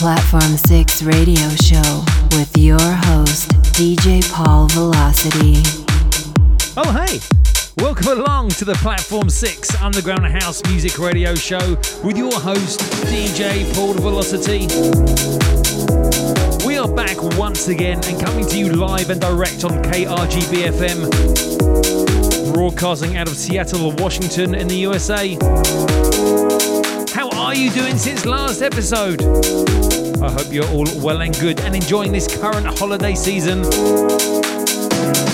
Platform 6 radio show with your host, DJ Paul Velocity. Oh, hey! Welcome along to the Platform 6 Underground House Music Radio Show with your host, DJ Paul Velocity. We are back once again and coming to you live and direct on KRGB FM, broadcasting out of Seattle, Washington, in the USA. Are you doing since last episode? I hope you're all well and good and enjoying this current holiday season.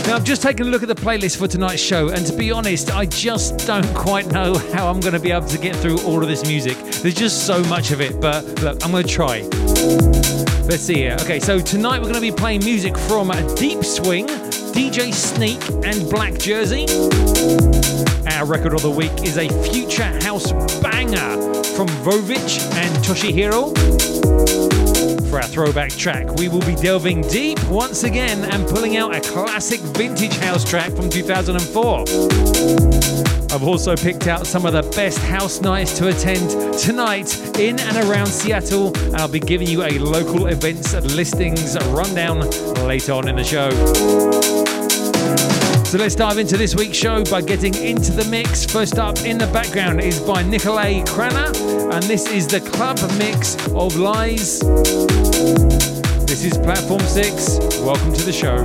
Now, I've just taken a look at the playlist for tonight's show, and to be honest, I just don't quite know how I'm going to be able to get through all of this music. There's just so much of it, but look, I'm going to try. Let's see here. Okay, so tonight we're going to be playing music from Deep Swing, DJ Sneak, and Black Jersey. Our record of the week is a future house banger from Vovich and Toshihiro. For our throwback track, we will be delving deep once again and pulling out a classic vintage house track from 2004. I've also picked out some of the best house nights to attend tonight in and around Seattle, and I'll be giving you a local events listings rundown later on in the show. So let's dive into this week's show by getting into the mix. First up in the background is by Nikolay Cranner, and this is the club mix of Lies. This is Platform 6. Welcome to the show.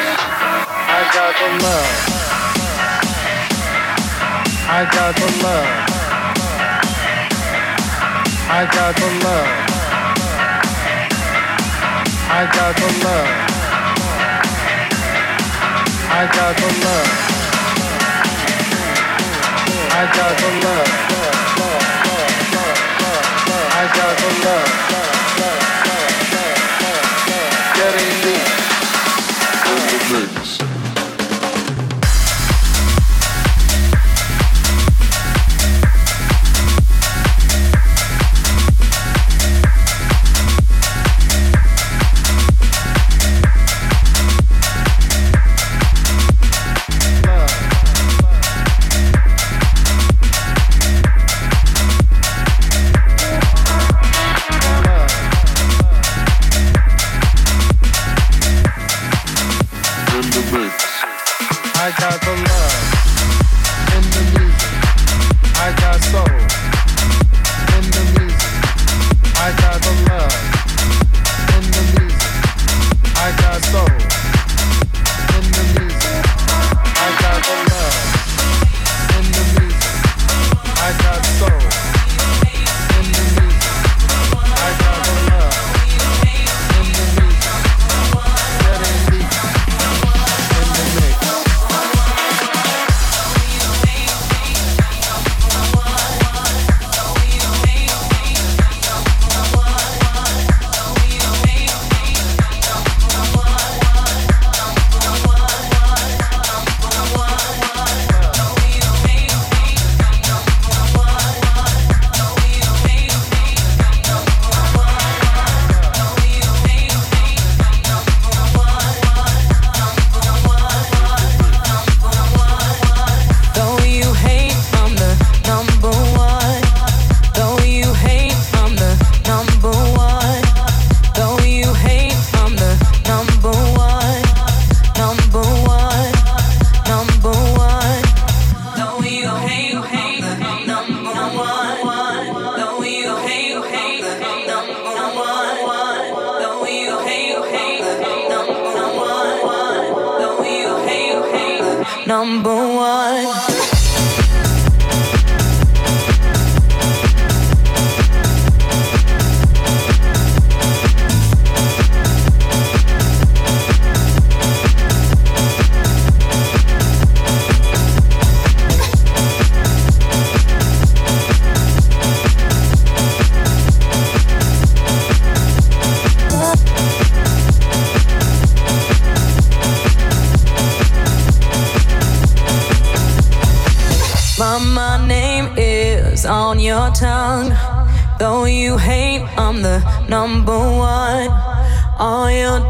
Got the love. I got the love. I got the love. I got the love. I got the love. I got the love. I got the love. Getting deep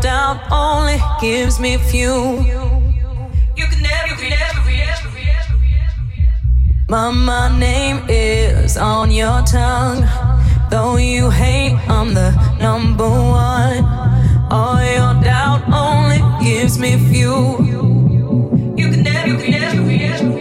Doubt only gives me fuel. You can never, you can never my, my name is on your tongue. Though you hate, I'm the number one. All your doubt only gives me fuel. You can never, you can never, you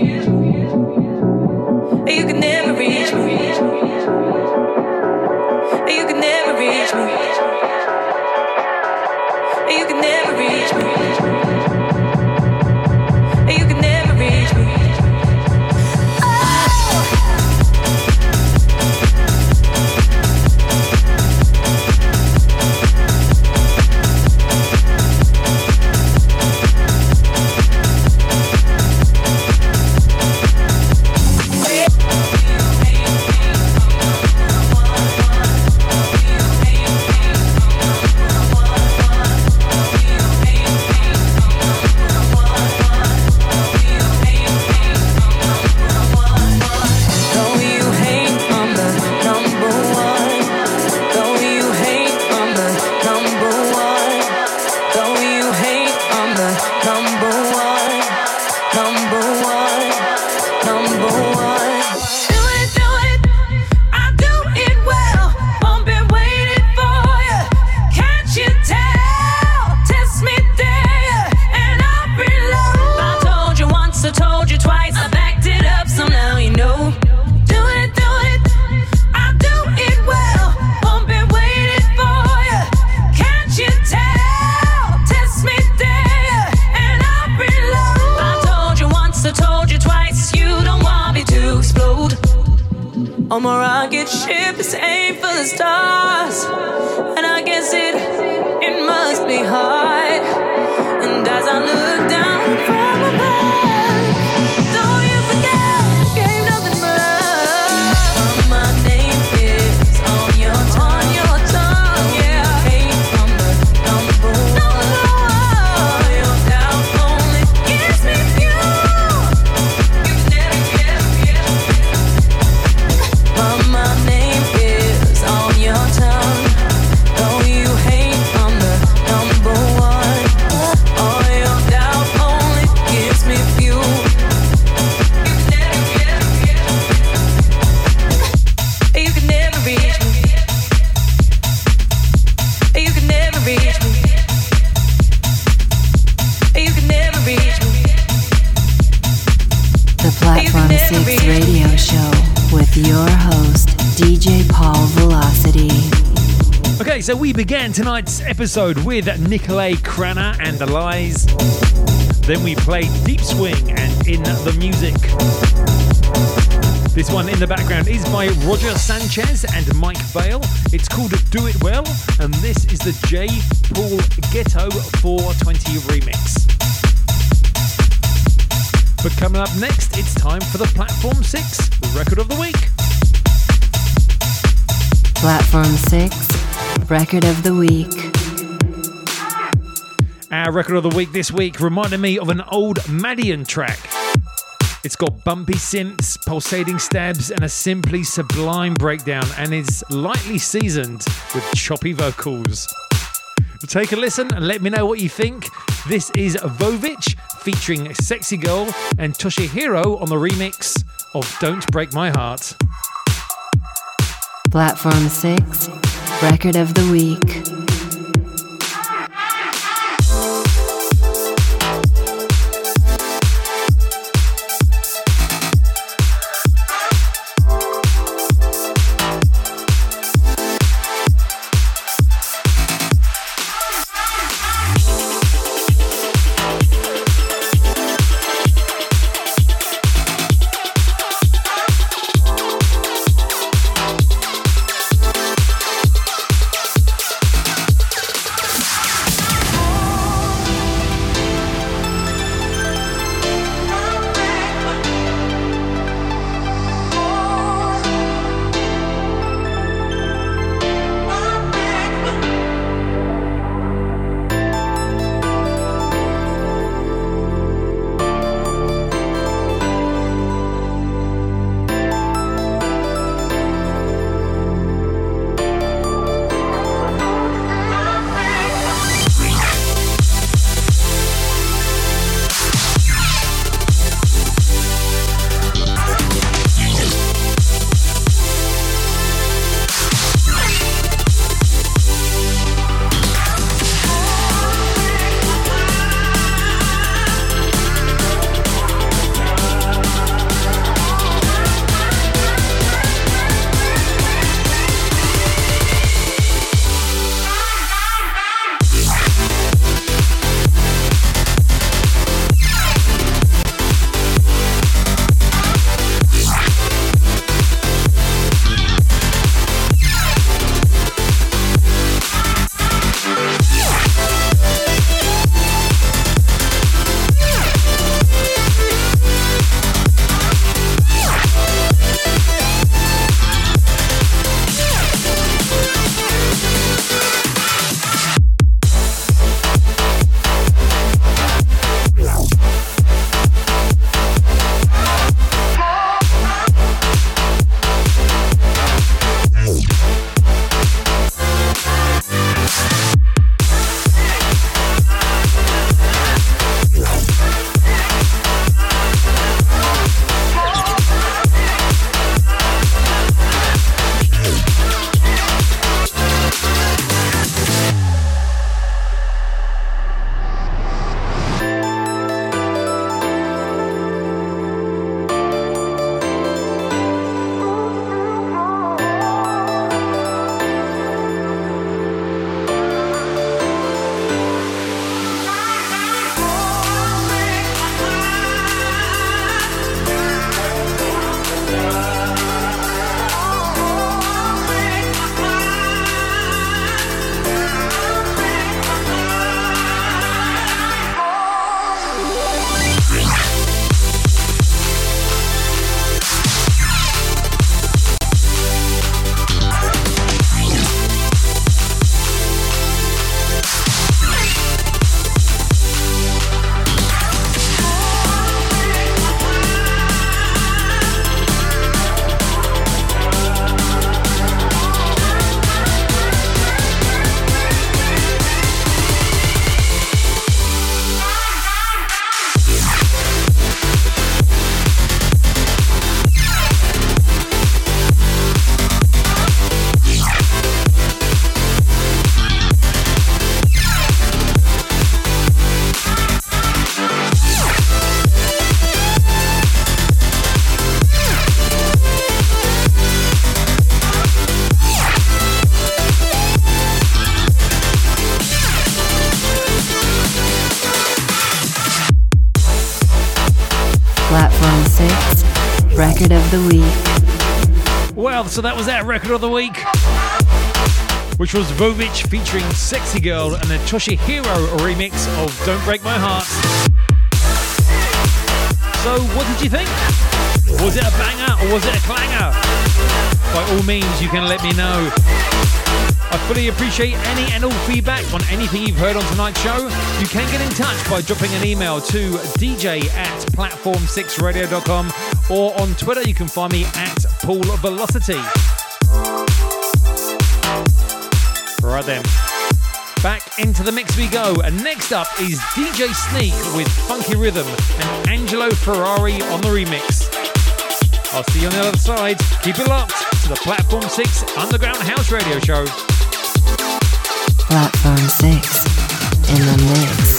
it ships aim for the stars. And I guess it, it must be hard. And as I look down, began tonight's episode with Nikolay Cranner and the Lies. Then we played Deep Swing and In the Music. This one in the background is by Roger Sanchez and Mike Vale. It's called Do It Well, and this is the J. Paul Getto 420 remix. But coming up next, it's time for the Platform 6 record of the week. Platform 6 Record of the Week. Our record of the week this week reminded me of an old Madeon track. It's got bumpy synths, pulsating stabs, and a simply sublime breakdown, and is lightly seasoned with choppy vocals. Take a listen and let me know what you think. This is Vovich featuring Sexy Girl and Toshihiro on the remix of Don't Break My Heart. Platform 6 Record of the Week. So that was that Record of the Week, which was Vovich featuring Sexy Girl and the Toshihiro remix of Don't Break My Heart. So, what did you think? Was it a banger or was it a clanger? By all means, you can let me know. I fully appreciate any and all feedback on anything you've heard on tonight's show. You can get in touch by dropping an email to dj at platform6radio.com or on Twitter you can find me at Paul Velocity. Right then. Back into the mix we go. And next up is DJ Sneak with Funky Rhythm and Angelo Ferreri on the remix. I'll see you on the other side. Keep it locked to the Platform 6 Underground House Radio Show. Platform 6 in the mix.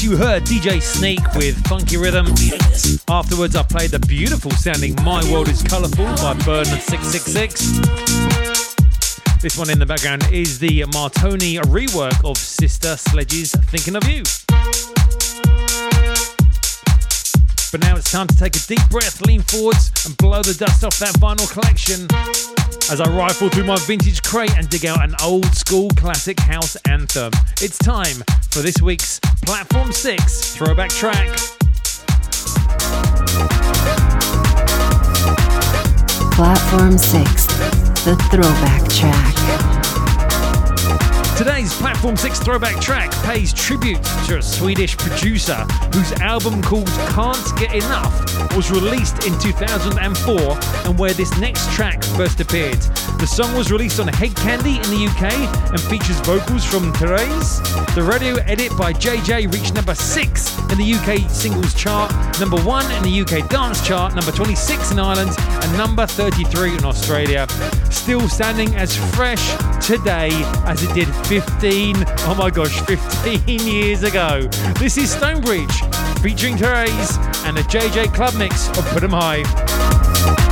You heard DJ Sneak with Funky Rhythm. Afterwards, I played the beautiful sounding My World is Colourful by Burn666. This one in the background is the Matonii rework of Sister Sledge's Thinking of You. But now it's time to take a deep breath, lean forwards, and blow the dust off that vinyl collection as I rifle through my vintage crate and dig out an old school classic house anthem. It's time for this week's Platform 6 throwback track. Platform 6, the throwback track. Today's Platform 6 throwback track pays tribute to a Swedish producer whose album called Can't Get Enough was released in 2004 and where this next track first appeared. The song was released on Head Candy in the UK and features vocals from Therese. The radio edit by JJ reached number 6 in the UK singles chart, number 1 in the UK dance chart, number 26 in Ireland, and number 33 in Australia. Still standing as fresh today as it did 15, oh my gosh, 15 years ago. This is Stonebridge featuring Therese and a JJ Club mix of Put 'em High.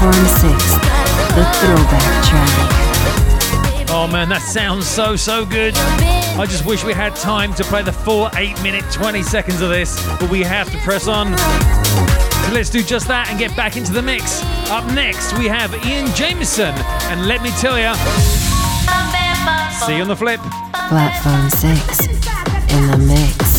Platform 6, the throwback track. Oh man, that sounds so, so good. I just wish we had time to play the full 8 minute 20 seconds of this, but we have to press on. So let's do just that and get back into the mix. Up next, we have Iain Jamieson, and let me tell you, see you on the flip. Platform 6, in the mix.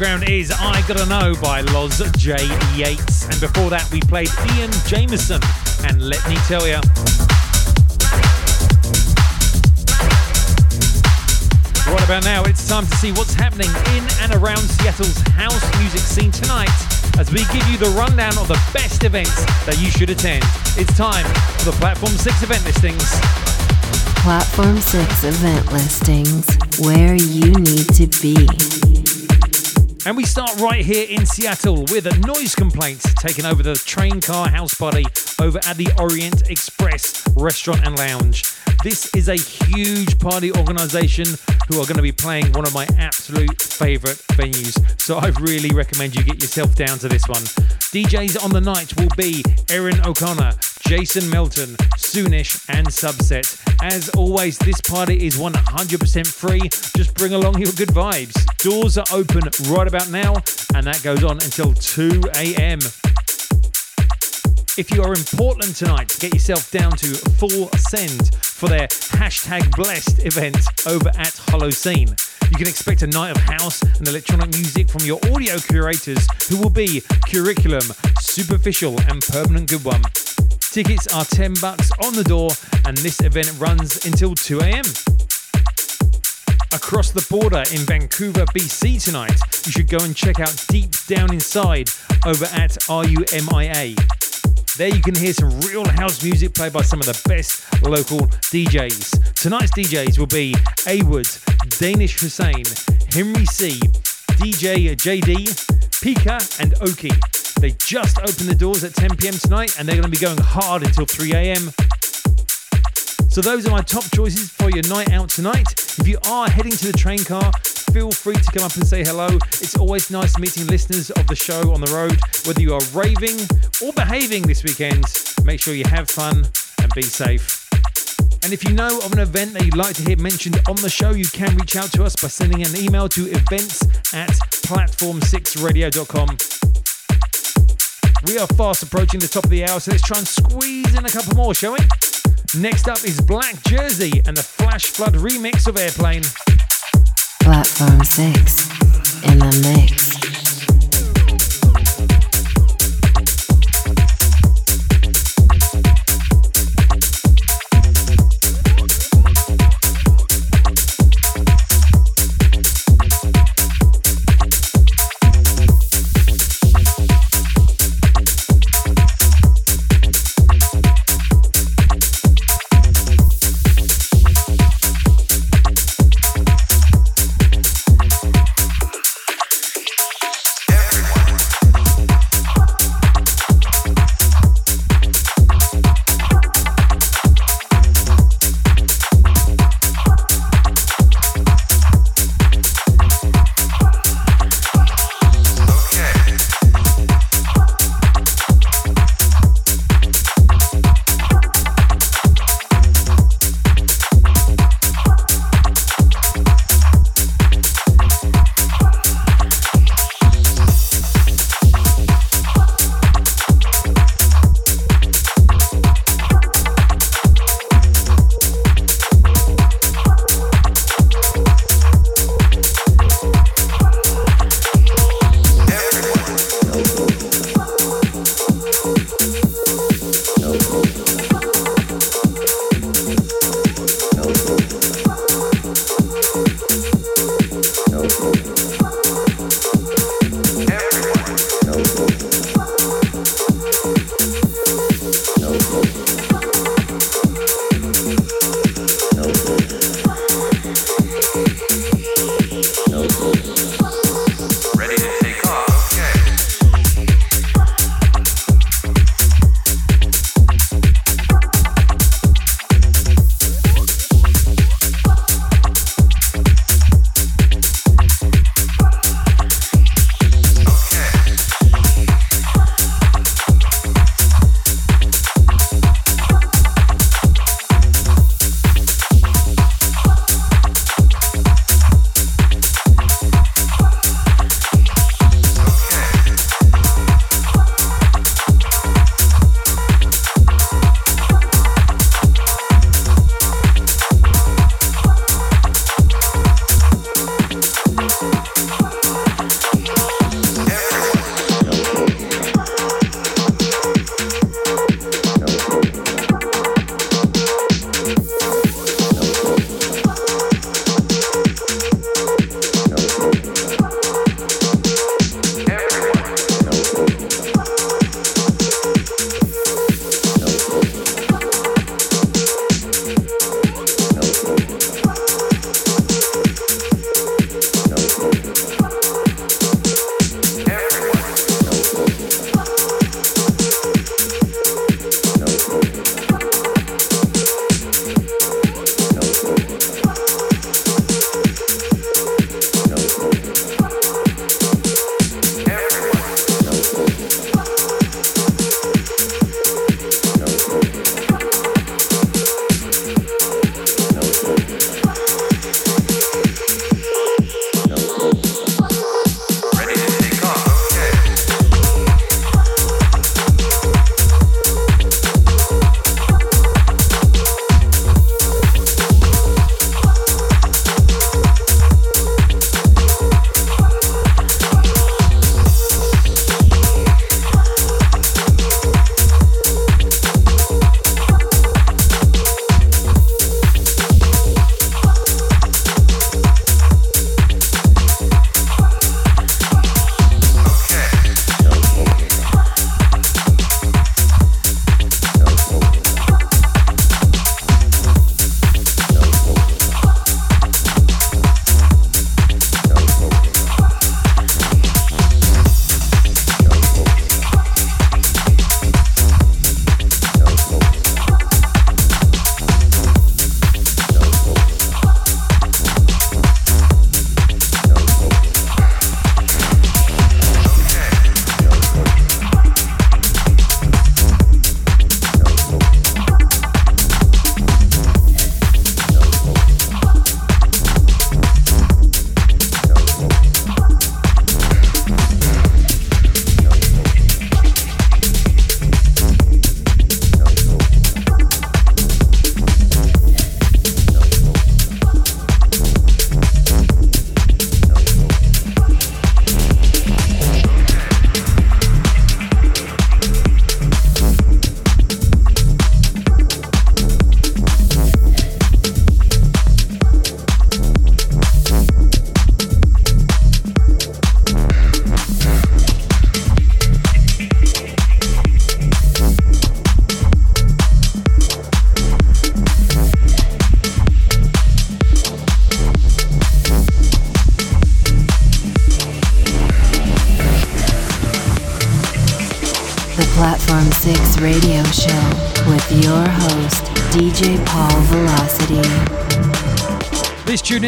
Background is I Gotta Know by Loz J. Yates. And before that, we played Iain Jamieson and Let Me Tell Ya. Right about now, it's time to see what's happening in and around Seattle's house music scene tonight as we give you the rundown of the best events that you should attend. It's time for the Platform 6 event listings. Platform 6 event listings, where you need to be. And we start right here in Seattle with a noise complaint taking over the train car house party over at the Orient Express restaurant and lounge. This is a huge party organization who are going to be playing one of my absolute favorite venues. So I really recommend you get yourself down to this one. DJs on the night will be Erin O'Connor, Jason Melton, Soonish, and Subset. As always, this party is 100% free. Just bring along your good vibes. Doors are open right about now, and that goes on until 2 a.m. If you are in Portland tonight, get yourself down to Full Send for their hashtag blessed event over at Holocene. You can expect a night of house and electronic music from your audio curators who will be Curriculum, Superficial, and Permanent Good One. Tickets are 10 bucks on the door, and this event runs until 2 a.m. Across the border in Vancouver, BC tonight, you should go and check out Deep Down Inside over at RUMIA. There you can hear some real house music played by some of the best local DJs. Tonight's DJs will be A Wood, Danish Hussein, Henry C, DJ JD, Pika, and Oki. They just opened the doors at 10 pm tonight and they're going to be going hard until 3 am. So, those are my top choices for your night out tonight. If you are heading to the train car, feel free to come up and say hello. It's always nice meeting listeners of the show on the road. Whether you are raving or behaving this weekend, make sure you have fun and be safe. And if you know of an event that you'd like to hear mentioned on the show, you can reach out to us by sending an email to events at platform6radio.com. We are fast approaching the top of the hour, so let's try and squeeze in a couple more, shall we? Next up is Black Jersey and the Flashhood remix of Airplane. Platform 6 in the mix.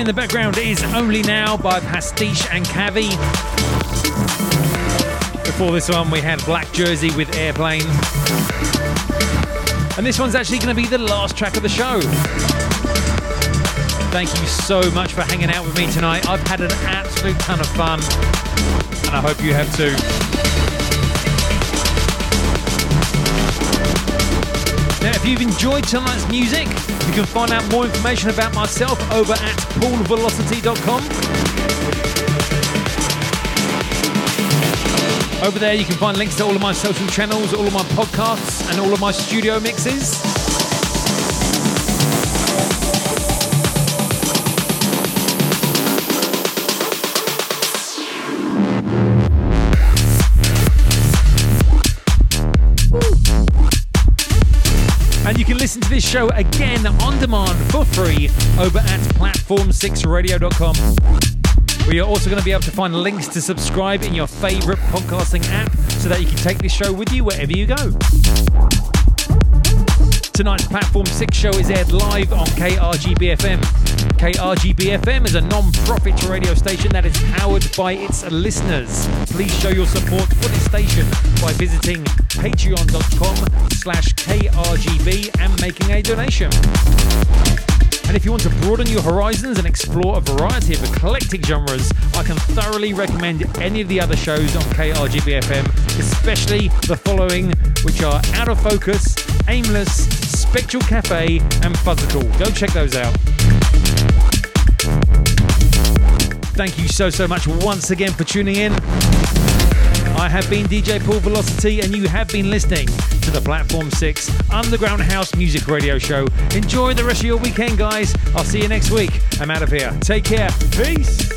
In the background is Only Now by Pastiche and Kavi. Before this one, we had Black Jersey with Airplane. And this one's actually going to be the last track of the show. Thank you so much for hanging out with me tonight. I've had an absolute ton of fun, and I hope you have too. Now, if you've enjoyed tonight's music, you can find out more information about myself over at paulvelocity.com. Over there, you can find links to all of my social channels, all of my podcasts, and all of my studio mixes. This show again on demand for free over at platform6radio.com. We are also going to be able to find links to subscribe in your favorite podcasting app so that you can take this show with you wherever you go. Tonight's Platform 6 show is aired live on KRGBFM. KRGBFM is a non-profit radio station that is powered by its listeners. Please show your support for this station by visiting patreon.com slash KRGB and making a donation. And if you want to broaden your horizons and explore a variety of eclectic genres, I can thoroughly recommend any of the other shows on KRGBFM, especially the following, which are Out of Focus, Aimless, Spectral Cafe, and Fuzzical. Go check those out. Thank you so, so much once again for tuning in. I have been DJ Paul Velocity, and you have been listening to the Platform 6 Underground House Music Radio Show. Enjoy the rest of your weekend, guys. I'll see you next week. I'm out of here. Take care. Peace.